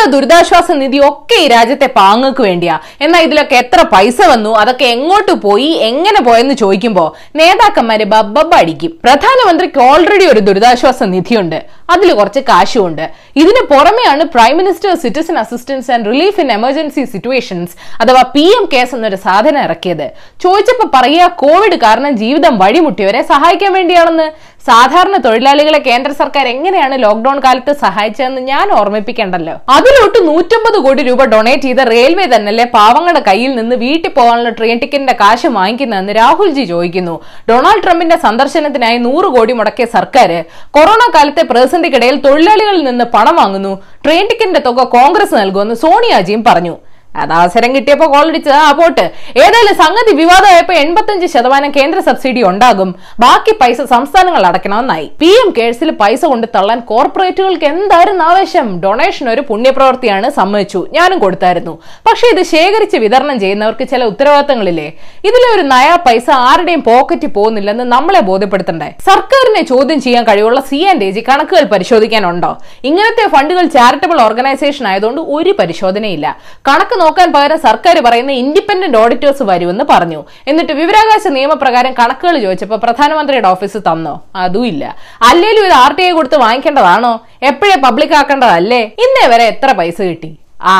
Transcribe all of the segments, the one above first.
നമ്മുടെ ദുരിതാശ്വാസ നിധി ഒക്കെ ഈ രാജ്യത്തെ പാങ്ങക്ക് വേണ്ടിയാ. എന്നാൽ ഇതിലൊക്കെ എത്ര പൈസ വന്നു അതൊക്കെ എങ്ങോട്ട് പോയി എങ്ങനെ പോയെന്ന് ചോദിക്കുമ്പോ നേതാക്കന്മാര് ബബ്ബ അടിക്കും. പ്രധാനമന്ത്രിക്ക് ഓൾറെഡി ഒരു ദുരിതാശ്വാസ നിധിയുണ്ട്. അതിൽ കുറച്ച് കാശുമുണ്ട്. ഇതിന് പുറമെയാണ് prime minister citizen assistance and relief in emergency situations അഥവാ പി എം കേസ് എന്നൊരു സാധനം ഇറക്കിയത്. ചോദിച്ചപ്പോ പറയുക കോവിഡ് കാരണം ജീവിതം വഴിമുട്ടിയവരെ സഹായിക്കാൻ വേണ്ടിയാണെന്ന്. സാധാരണ തൊഴിലാളികളെ കേന്ദ്ര സർക്കാർ എങ്ങനെയാണ് ലോക്ഡൌൺ കാലത്ത് സഹായിച്ചതെന്ന് ഞാൻ ഓർമ്മിപ്പിക്കേണ്ടല്ലോ. അതിലോട്ട് നൂറ്റമ്പത് കോടി രൂപ ഡൊണേറ്റ് ചെയ്ത റെയിൽവേ തന്നെയല്ലേ പാവങ്ങളുടെ കയ്യിൽ നിന്ന് വീട്ടിൽ പോകാനുള്ള ട്രെയിൻ ടിക്കറ്റിന്റെ കാശ് വാങ്ങിക്കുന്നതെന്ന് രാഹുൽജി ചോദിക്കുന്നു. ഡൊണാൾഡ് ട്രംപിന്റെ സന്ദർശനത്തിനായി നൂറ് കോടി മുടക്കിയ സർക്കാർ കൊറോണ കാലത്തെ പ്രതിസന്ധിക്കിടയിൽ തൊഴിലാളികളിൽ നിന്ന് പണം വാങ്ങുന്നു. ട്രെയിൻ ടിക്കറ്റിന്റെ തുക കോൺഗ്രസ് നൽകുമെന്ന് സോണിയാജിയും പറഞ്ഞു. അത് അവസരം കിട്ടിയപ്പോ കോളടിച്ചത് ആ പോട്ട്. ഏതായാലും സംഗതി വിവാദമായപ്പോ എൺപത്തഞ്ച് ശതമാനം കേന്ദ്ര സബ്സിഡി ഉണ്ടാകും. ബാക്കി പൈസ സംസ്ഥാനങ്ങൾ അടക്കണമെന്നായി പി എം കേഴ്സിൽ പൈസ കൊണ്ട് തള്ളാൻ കോർപ്പറേറ്റുകൾക്ക് എന്തായിരുന്നു ആവേശം? ഡൊണേഷൻ ഒരു പുണ്യപ്രവൃത്തിയാണ് സമ്മതിച്ചു. ഞാനും കൊടുത്തായിരുന്നു. പക്ഷെ ഇത് ശേഖരിച്ച് വിതരണം ചെയ്യുന്നവർക്ക് ചില ഉത്തരവാദിത്തങ്ങളില്ലേ? ഇതിലെ ഒരു നയ പൈസ ആരുടെയും പോക്കറ്റിൽ പോകുന്നില്ലെന്ന് നമ്മളെ ബോധ്യപ്പെടുത്തണ്ടേ? സർക്കാരിനെ ചോദ്യം ചെയ്യാൻ കഴിവുള്ള സി ആൻഡ് എ ജി കണക്കുകൾ പരിശോധിക്കാനുണ്ടോ? ഇങ്ങനത്തെ ഫണ്ടുകൾ ചാരിറ്റബിൾ ഓർഗനൈസേഷൻ ആയതുകൊണ്ട് ഒരു പരിശോധനയില്ല. കണക്ക് നോക്കാൻ പകരം സർക്കാർ പറയുന്ന ഇൻഡിപെൻഡന്റ് ഓഡിറ്റേഴ്സ് വരുമെന്ന് പറഞ്ഞു. എന്നിട്ട് വിവരാകാശ നിയമപ്രകാരം കണക്കുകൾ ചോദിച്ചപ്പോൾ പ്രധാനമന്ത്രിയുടെ ഓഫീസ് തന്നോ? അതും ഇല്ല അല്ലെങ്കിലും ഇത് ആർ ടി ഐ കൊടുത്ത് വാങ്ങിക്കേണ്ടതാണോ? എപ്പോഴേ പബ്ലിക് ആക്കേണ്ടതല്ലേ? ഇന്നേ വരെ എത്ര പൈസ കിട്ടി? ആ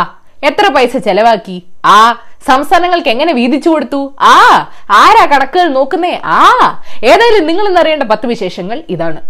എത്ര പൈസ ചെലവാക്കി? ആ സംസ്ഥാനങ്ങൾക്ക് എങ്ങനെ വീതിച്ചു കൊടുത്തു? ആ ആരാ കണക്കുകൾ നോക്കുന്നേ? ആ ഏതായാലും നിങ്ങൾ ഇന്നറിയേണ്ട പത്ത് വിശേഷങ്ങൾ ഇതാണ്.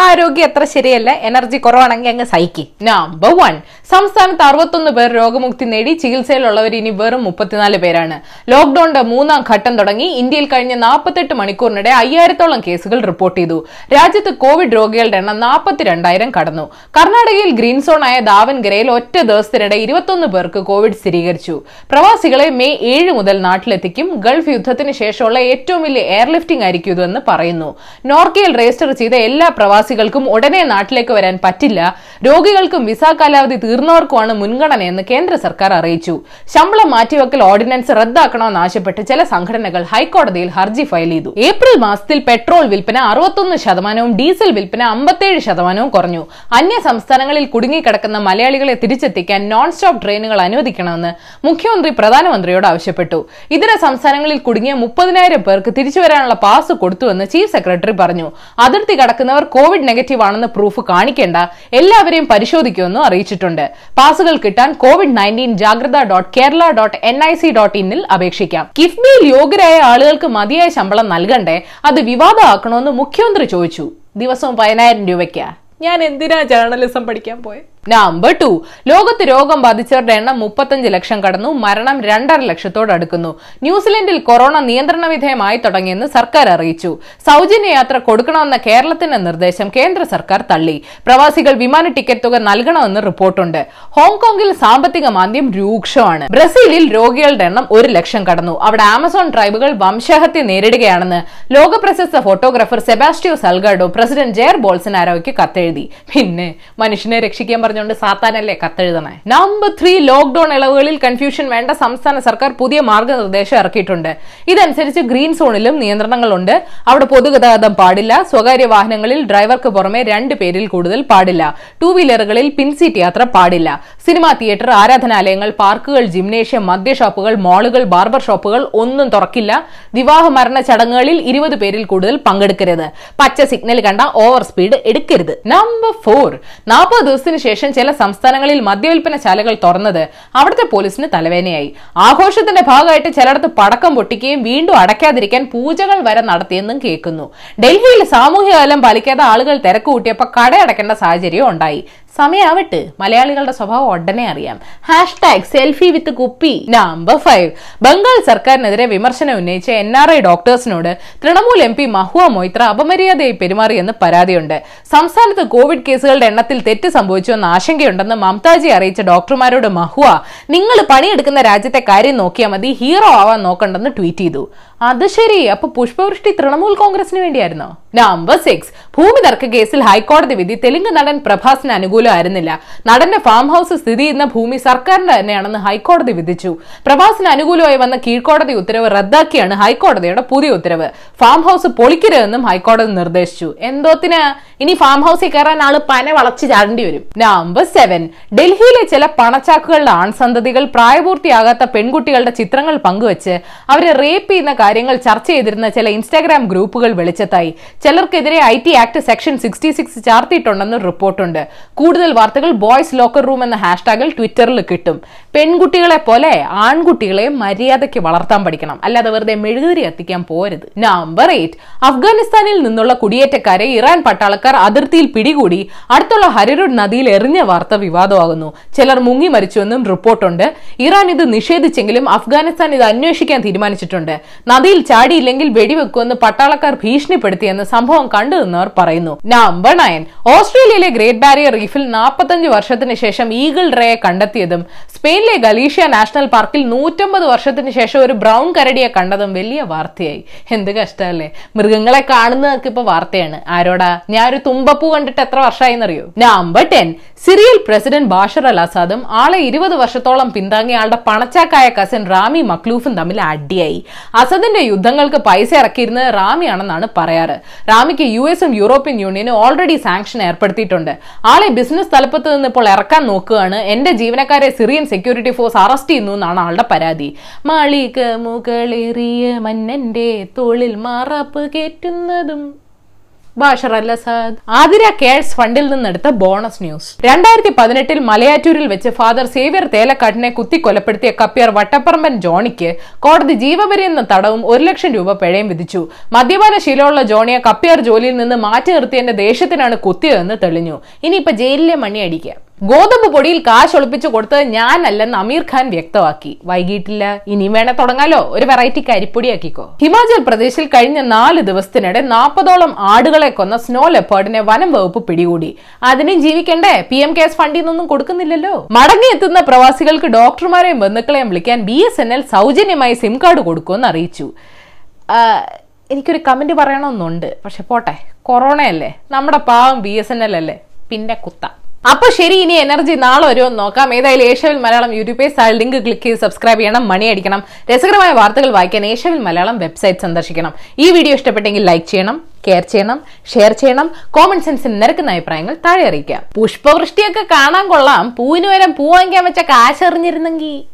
ആരോഗ്യം എത്ര ശരിയല്ല? എനർജി കുറവാണെങ്കിൽ അങ്ങ് സൈക്കി നമ്പർ വൺ സംസ്ഥാനത്ത് അറുപത്തൊന്ന് പേർ രോഗമുക്തി നേടി ചികിത്സയിലുള്ളവർ ഇനി വെറും മുപ്പത്തിനാല് പേരാണ്. ലോക്ഡൌണിന്റെ മൂന്നാം ഘട്ടം തുടങ്ങി ഇന്ത്യയിൽ കഴിഞ്ഞ നാൽപ്പത്തെട്ട് മണിക്കൂറിനിടെ അയ്യായിരത്തോളം കേസുകൾ റിപ്പോർട്ട് ചെയ്തു. രാജ്യത്ത് കോവിഡ് രോഗികളുടെ എണ്ണം നാൽപ്പത്തിരണ്ടായിരം കടന്നു. കർണാടകയിൽ ഗ്രീൻ സോണായ ദാവൻഗരയിൽ ഒറ്റ ദിവസത്തിനിടെ ഇരുപത്തൊന്ന് പേർക്ക് കോവിഡ് സ്ഥിരീകരിച്ചു. പ്രവാസികളെ മെയ് ഏഴ് മുതൽ നാട്ടിലെത്തിക്കും. ഗൾഫ് യുദ്ധത്തിന് ശേഷമുള്ള ഏറ്റവും വലിയ എയർലിഫ്റ്റിംഗ് ആയിരിക്കും ഇതെന്ന് പറയുന്നു. നോർക്കയിൽ രജിസ്റ്റർ ചെയ്ത എല്ലാ പ്രവാസികൾക്കും ഉടനെ നാട്ടിലേക്ക് വരാൻ പറ്റില്ല. രോഗികൾക്കും വിസ കാലാവധി തീർന്നവർക്കുമാണ് മുൻഗണനയെന്ന് കേന്ദ്ര സർക്കാർ അറിയിച്ചു. ശമ്പളം മാറ്റിവെക്കൽ ഓർഡിനൻസ് റദ്ദാക്കണമെന്ന് ആവശ്യപ്പെട്ട് ചില സംഘടനകൾ ഹൈക്കോടതിയിൽ ഹർജി ഫയൽ ചെയ്തു. ഏപ്രിൽ മാസത്തിൽ പെട്രോൾ വിൽപ്പന അറുപത്തൊന്ന് ശതമാനവും ഡീസൽ വിൽപ്പന അമ്പത്തേഴ് ശതമാനവും കുറഞ്ഞു. അന്യ സംസ്ഥാനങ്ങളിൽ കുടുങ്ങിക്കിടക്കുന്ന മലയാളികളെ തിരിച്ചെത്തിക്കാൻ നോൺ സ്റ്റോപ്പ് ട്രെയിനുകൾ അനുവദിക്കണമെന്ന് മുഖ്യമന്ത്രി പ്രധാനമന്ത്രിയോട് ആവശ്യപ്പെട്ടു. ഇതര സംസ്ഥാനങ്ങളിൽ കുടുങ്ങിയ മുപ്പതിനായിരം പേർക്ക് തിരിച്ചുവരാനുള്ള പാസ് കൊടുത്തുവെന്ന് ചീഫ് സെക്രട്ടറി പറഞ്ഞു. അതിർത്തി കടക്കുന്നവർ കോവിഡ് നെഗറ്റീവ് ആണെന്ന് പ്രൂഫ് കാണിക്കേണ്ട എല്ലാവരെയും പരിശോധിക്കുമെന്നും അറിയിച്ചിട്ടുണ്ട്. പാസുകൾ കിട്ടാൻ covid nineteen Jagratha dot Kerala dot N I C dot ഇന്നിൽ അപേക്ഷിക്കാം. കിഫ്ബിയിൽ യോഗ്യരായ ആളുകൾക്ക് മതിയായ ശമ്പളം നൽകണ്ടേ? അത് വിവാദമാക്കണമെന്ന് മുഖ്യമന്ത്രി ചോദിച്ചു. ദിവസവും പതിനായിരം രൂപയ്ക്കാ. ഞാൻ എന്തിനാ ജേർണലിസം പഠിക്കാൻ പോയത് നമ്പർ ടു ലോകത്ത് രോഗം ബാധിച്ചവരുടെ എണ്ണം മുപ്പത്തഞ്ച് ലക്ഷം കടന്നു മരണം രണ്ടര ലക്ഷത്തോട് അടുക്കുന്നു. ന്യൂസിലൻഡിൽ കൊറോണ നിയന്ത്രണ വിധേയമായി തുടങ്ങിയെന്ന് സർക്കാർ അറിയിച്ചു. സൗജന്യ യാത്ര കൊടുക്കണമെന്ന കേരളത്തിന്റെ നിർദ്ദേശം കേന്ദ്ര സർക്കാർ തള്ളി. പ്രവാസികൾ വിമാന ടിക്കറ്റ് തുക നൽകണമെന്ന് റിപ്പോർട്ടുണ്ട്. ഹോങ്കോങ്ങിൽ സാമ്പത്തിക മാന്ദ്യം രൂക്ഷമാണ്. ബ്രസീലിൽ രോഗികളുടെ എണ്ണം ഒരു ലക്ഷം കടന്നു. അവിടെ ആമസോൺ ട്രൈബുകൾ വംശഹത്യ നേരിടുകയാണെന്ന് ലോകപ്രശസ്ത photographer Sebastiao Salgado president Jair ബോൾസനാരോയ്ക്ക് കത്തെഴുതി. പിന്നെ മനുഷ്യനെ രക്ഷിക്കാൻ പറഞ്ഞുകൊണ്ട് സാത്താനല്ലേ കത്തെഴുതണേ. നമ്പർ ത്രീ ലോക്ഡൌൺ ഇളവുകളിൽ കൺഫ്യൂഷൻ വേണ്ട സംസ്ഥാന സർക്കാർ പുതിയ മാർഗനിർദ്ദേശം ഇറക്കിയിട്ടുണ്ട്. ഇതനുസരിച്ച് ഗ്രീൻ സോണിലും നിയന്ത്രണങ്ങളുണ്ട്. അവിടെ പൊതുഗതാഗതം പാടില്ല. സ്വകാര്യ വാഹനങ്ങളിൽ ഡ്രൈവർക്ക് പുറമെ രണ്ട് പേരിൽ കൂടുതൽ പാടില്ല. ടൂ വീലറുകളിൽ പിൻസീറ്റ് യാത്ര പാടില്ല. സിനിമാ തിയേറ്റർ ആരാധനാലയങ്ങൾ പാർക്കുകൾ ജിംനേഷ്യം മദ്യഷോപ്പുകൾ മാളുകൾ ബാർബർ ഷോപ്പുകൾ ഒന്നും തുറക്കില്ല. വിവാഹ മരണ ചടങ്ങുകളിൽ ഇരുപത് പേരിൽ കൂടുതൽ പങ്കെടുക്കരുത്. പച്ച സിഗ്നൽ കണ്ട ഓവർ സ്പീഡ് എടുക്കരുത്. നമ്പർ ഫോർ നാൽപ്പത് ദിവസത്തിന് ശേഷം ചില സംസ്ഥാനങ്ങളിൽ മദ്യവിൽപ്പന ശാലകൾ തുറന്നത് അവിടുത്തെ പോലീസിന് തലവേനയായി ആഘോഷത്തിന്റെ ഭാഗമായിട്ട് ചിലയിടത്ത് പടക്കം പൊട്ടിക്കുകയും വീണ്ടും അടയ്ക്കാതിരിക്കാൻ പൂജകൾ വരെ നടത്തിയെന്നും കേൾക്കുന്നു. ഡൽഹിയിൽ സാമൂഹ്യ അകലം പാലിക്കാതെ ആളുകൾ തിരക്ക് കൂട്ടിയപ്പോൾ കടയടക്കേണ്ട സാഹചര്യം ഉണ്ടായി. സമയാവട്ടെ. മലയാളികളുടെ സ്വഭാവം ഉടനെ അറിയാം. ഹാഷ്ടാഗ് സെൽഫി വിത്ത് കുപ്പി നമ്പർ ഫൈവ് ബംഗാൾ സർക്കാരിനെതിരെ വിമർശനം ഉന്നയിച്ച എൻ ആർ ഐ ഡോക്ടേഴ്സിനോട് തൃണമൂൽ എം പി മഹുവ മൊയ്ത്ര അപമര്യാദയായി പെരുമാറിയെന്ന് പരാതിയുണ്ട്. സംസ്ഥാനത്ത് കോവിഡ് കേസുകളുടെ എണ്ണത്തിൽ തെറ്റ് സംഭവിച്ചുവെന്ന് ആശങ്കയുണ്ടെന്ന് മമതാജി അറിയിച്ച ഡോക്ടർമാരോട് മഹുവ നിങ്ങൾ പണിയെടുക്കുന്ന രാജ്യത്തെ കാര്യം നോക്കിയാൽ മതി ഹീറോ ആവാൻ നോക്കണ്ടെന്ന് ട്വീറ്റ് ചെയ്തു. അത് ശരി. അപ്പൊ പുഷ്പവൃഷ്ടി തൃണമൂൽ കോൺഗ്രസിന് വേണ്ടിയായിരുന്നോ? നമ്പർ സിക്സ് ഭൂമി തർക്ക കേസിൽ ഹൈക്കോടതി വിധി തെലുങ്ക് നടൻ പ്രഭാസിന് അനുകൂലമായിരുന്നില്ല. നടന്റെ ഫാം ഹൗസ് സ്ഥിതി ചെയ്യുന്ന ഭൂമി സർക്കാരിന്റെ തന്നെയാണെന്ന് ഹൈക്കോടതി വിധിച്ചു. പ്രഭാസിന് അനുകൂലമായി വന്ന കീഴ്ക്കോടതി ഉത്തരവ് റദ്ദാക്കിയാണ് ഹൈക്കോടതിയുടെ പുതിയ ഉത്തരവ്. ഫാം ഹൗസ് പൊളിക്കരുതെന്നും ഹൈക്കോടതി നിർദ്ദേശിച്ചു. എന്തോത്തിന് ഇനി ഫാം ഹൗസിൽ കയറാൻ ആൾ പന വളച്ച് ചാടേണ്ടി വരും. നമ്പർ സെവൻ ഡൽഹിയിലെ ചില പണച്ചാക്കുകളുടെ ആൺസന്തതികൾ പ്രായപൂർത്തിയാകാത്ത പെൺകുട്ടികളുടെ ചിത്രങ്ങൾ പങ്കുവച്ച് അവരെ റേപ്പ് ചെയ്യുന്ന കാര്യങ്ങൾ ചർച്ച ചെയ്തിരുന്ന ചില ഇൻസ്റ്റാഗ്രാം ഗ്രൂപ്പുകൾ വെളിച്ചത്തായി. ചിലർക്കെതിരെ I T act section sixty six ചാർത്തിയിട്ടുണ്ടെന്ന് റിപ്പോർട്ടുണ്ട്. കൂടുതൽ വാർത്തകൾ ബോയ്സ് ലോക്കർ റൂം എന്ന ഹാഷ്ടാഗിൽ ട്വിറ്ററിൽ കിട്ടും. പെൺകുട്ടികളെ പോലെ ആൺകുട്ടികളെ മര്യാദയ്ക്ക് വളർത്താൻ പഠിക്കണം. അല്ലാതെ വെറുതെ മെഴുകുതിരി കത്തിക്കാൻ പോരുത്. നമ്പർ എയ്റ്റ് അഫ്ഗാനിസ്ഥാനിൽ നിന്നുള്ള കുടിയേറ്റക്കാരെ ഇറാൻ പട്ടാളക്കാർ അതിർത്തിയിൽ പിടികൂടി അടുത്തുള്ള ഹരിരുഡ് നദിയിൽ എറിഞ്ഞ വാർത്ത വിവാദമാകുന്നു. ചിലർ മുങ്ങി മരിച്ചുവെന്നും റിപ്പോർട്ടുണ്ട്. ഇറാൻ ഇത് നിഷേധിച്ചെങ്കിലും അഫ്ഗാനിസ്ഥാൻ ഇത് അന്വേഷിക്കാൻ തീരുമാനിച്ചിട്ടുണ്ട്. നദിയിൽ ചാടിയില്ലെങ്കിൽ വെടിവെക്കുമെന്ന് പട്ടാളക്കാർ ഭീഷണിപ്പെടുത്തിയെന്ന് സംഭവം കണ്ടു നിന്നവർ പറയുന്നു. നമ്പർ നയൻ ഓസ്ട്രേലിയയിലെ ഗ്രേറ്റ് ബാരിയർ റീഫിൽ നാൽപ്പത്തഞ്ച് വർഷത്തിന് ശേഷം ഈഗിൾ റേയെ കണ്ടെത്തിയതും സ്പെയിനിലെ ഗലീഷ്യ നാഷണൽ പാർക്കിൽ നൂറ്റമ്പത് വർഷത്തിന് ശേഷം ഒരു ബ്രൗൺ കരടിയെ കണ്ടതും വലിയ വാർത്തയായി. എന്ത് കഷ്ടമല്ലേ? മൃഗങ്ങളെ കാണുന്നതൊക്കെ ഇപ്പൊ വാർത്തയാണ്. ആരോടാ? ഞാൻ ഒരു തുമ്പപ്പൂ കണ്ടിട്ട് എത്ര വർഷമായി എന്നറിയോ number ten Syrian president Bashar al അസാദും ആളെ ഇരുപത് വർഷത്തോളം പിന്താങ്ങിയ ആളുടെ പണച്ചാക്കായ കസിൻ റാമി മക്ലൂഫും തമ്മിൽ അടിയായി. അസദിന്റെ യുദ്ധങ്ങൾക്ക് പൈസ ഇറക്കിയിരുന്നത് റാമിയാണെന്നാണ് പറയാറ്. റാമിക്ക് യു എസും യൂറോപ്യൻ യൂണിയനും ഓൾറെഡി സാങ്ഷൻ ഏർപ്പെടുത്തിയിട്ടുണ്ട്. ആളെ ബിസിനസ് തലപ്പത്ത് നിന്ന് ഇപ്പോൾ ഇറക്കാൻ നോക്കുകയാണ്. എന്റെ ജീവനക്കാരെ സിറിയൻ സെക്യൂരിറ്റി ഫോഴ്സ് അറസ്റ്റ് ചെയ്യുന്നു എന്നാണ് ആളുടെ പരാതി. മാളിക മുകളേറിയ മന്നന്റെ തോളിൽ മാറാപ്പ് കയറ്റുന്നതും ബാഷർ അൽ ആതിര കേഴ്സ് ഫണ്ടിൽ നിന്നെടുത്ത ബോണസ് ന്യൂസ്. രണ്ടായിരത്തി പതിനെട്ടിൽ മലയാറ്റൂരിൽ വെച്ച് ഫാദർ സേവ്യർ തേലക്കാട്ടിനെ കുത്തി കൊലപ്പെടുത്തിയ കപ്പിയർ വട്ടപ്പറമ്പൻ ജോണിക്ക് കോടതി ജീവപര്യന്ന തടവും ഒരു ലക്ഷം രൂപ പിഴയും വിധിച്ചു. മദ്യപാന ശീലമുള്ള ജോണിയെ കപ്പിയർ ജോലിയിൽ നിന്ന് മാറ്റി നിർത്തിയതിന്റെ ദേഷ്യത്തിനാണ് കുത്തിയതെന്ന് തെളിഞ്ഞു. ഇനിയിപ്പോ ജയിലിലെ മണി ഗോതമ്പ് പൊടിയിൽ കാശ് ഒളിപ്പിച്ചു കൊടുത്തത് ഞാനല്ലെന്ന് അമീർ ഖാൻ വ്യക്തമാക്കി. വൈകിട്ടില്ല ഇനിയും വേണേ തുടങ്ങാലോ? ഒരു വെറൈറ്റി കരിപ്പൊടിയാക്കിക്കോ ഹിമാചൽ പ്രദേശിൽ കഴിഞ്ഞ നാല് ദിവസത്തിനിടെ നാൽപ്പതോളം ആടുകളെ കൊന്ന സ്നോ ലെപ്പേർഡിനെ വനം വകുപ്പ് പിടികൂടി. അതിനെയും ജീവിക്കണ്ടേ? പി എം കെസ് ഫണ്ടിൽ നിന്നൊന്നും കൊടുക്കുന്നില്ലല്ലോ. മടങ്ങിയെത്തുന്ന പ്രവാസികൾക്ക് ഡോക്ടർമാരെയും ബന്ധുക്കളെയും വിളിക്കാൻ ബി എസ് എൻ എൽ സൗജന്യമായി സിം കാർഡ് കൊടുക്കുമെന്ന് അറിയിച്ചു. എനിക്കൊരു കമന്റ് പറയണമെന്നുണ്ട്. പക്ഷെ പോട്ടെ കൊറോണയല്ലേ? നമ്മുടെ പാവം ബി എസ് എൻ എൽ അല്ലേ? പിന്നെ കുത്ത. അപ്പൊ ശരി ഇനി എനർജി നാളെ ഒരു നോക്കാം. ഏതായാലും ഏഷ്യവിൽ മലയാളം യൂട്യൂബ് പേജ് ആ ലിങ്ക് ക്ലിക്ക് ചെയ്ത് സബ്സ്ക്രൈബ് ചെയ്യണം മണി അടിക്കണം. രസകരമായ വാർത്തകൾ വായിക്കാൻ ഏഷ്യവിൽ മലയാളം വെബ്സൈറ്റ് സന്ദർശിക്കണം. ഈ വീഡിയോ ഇഷ്ടപ്പെട്ടെങ്കിൽ ലൈക്ക് ചെയ്യണം കെയർ ചെയ്യണം ഷെയർ ചെയ്യണം. കോമൺ സെൻസിന് നിരക്കുന്ന അഭിപ്രായങ്ങൾ താഴെ അറിയിക്കാം. പുഷ്പവൃഷ്ടിയൊക്കെ കാണാൻ കൊള്ളാം. പൂവിന് വരെ പൂ വാങ്ങിക്കാൻ വെച്ച കാശ് എറിഞ്ഞിരുന്നെങ്കിൽ.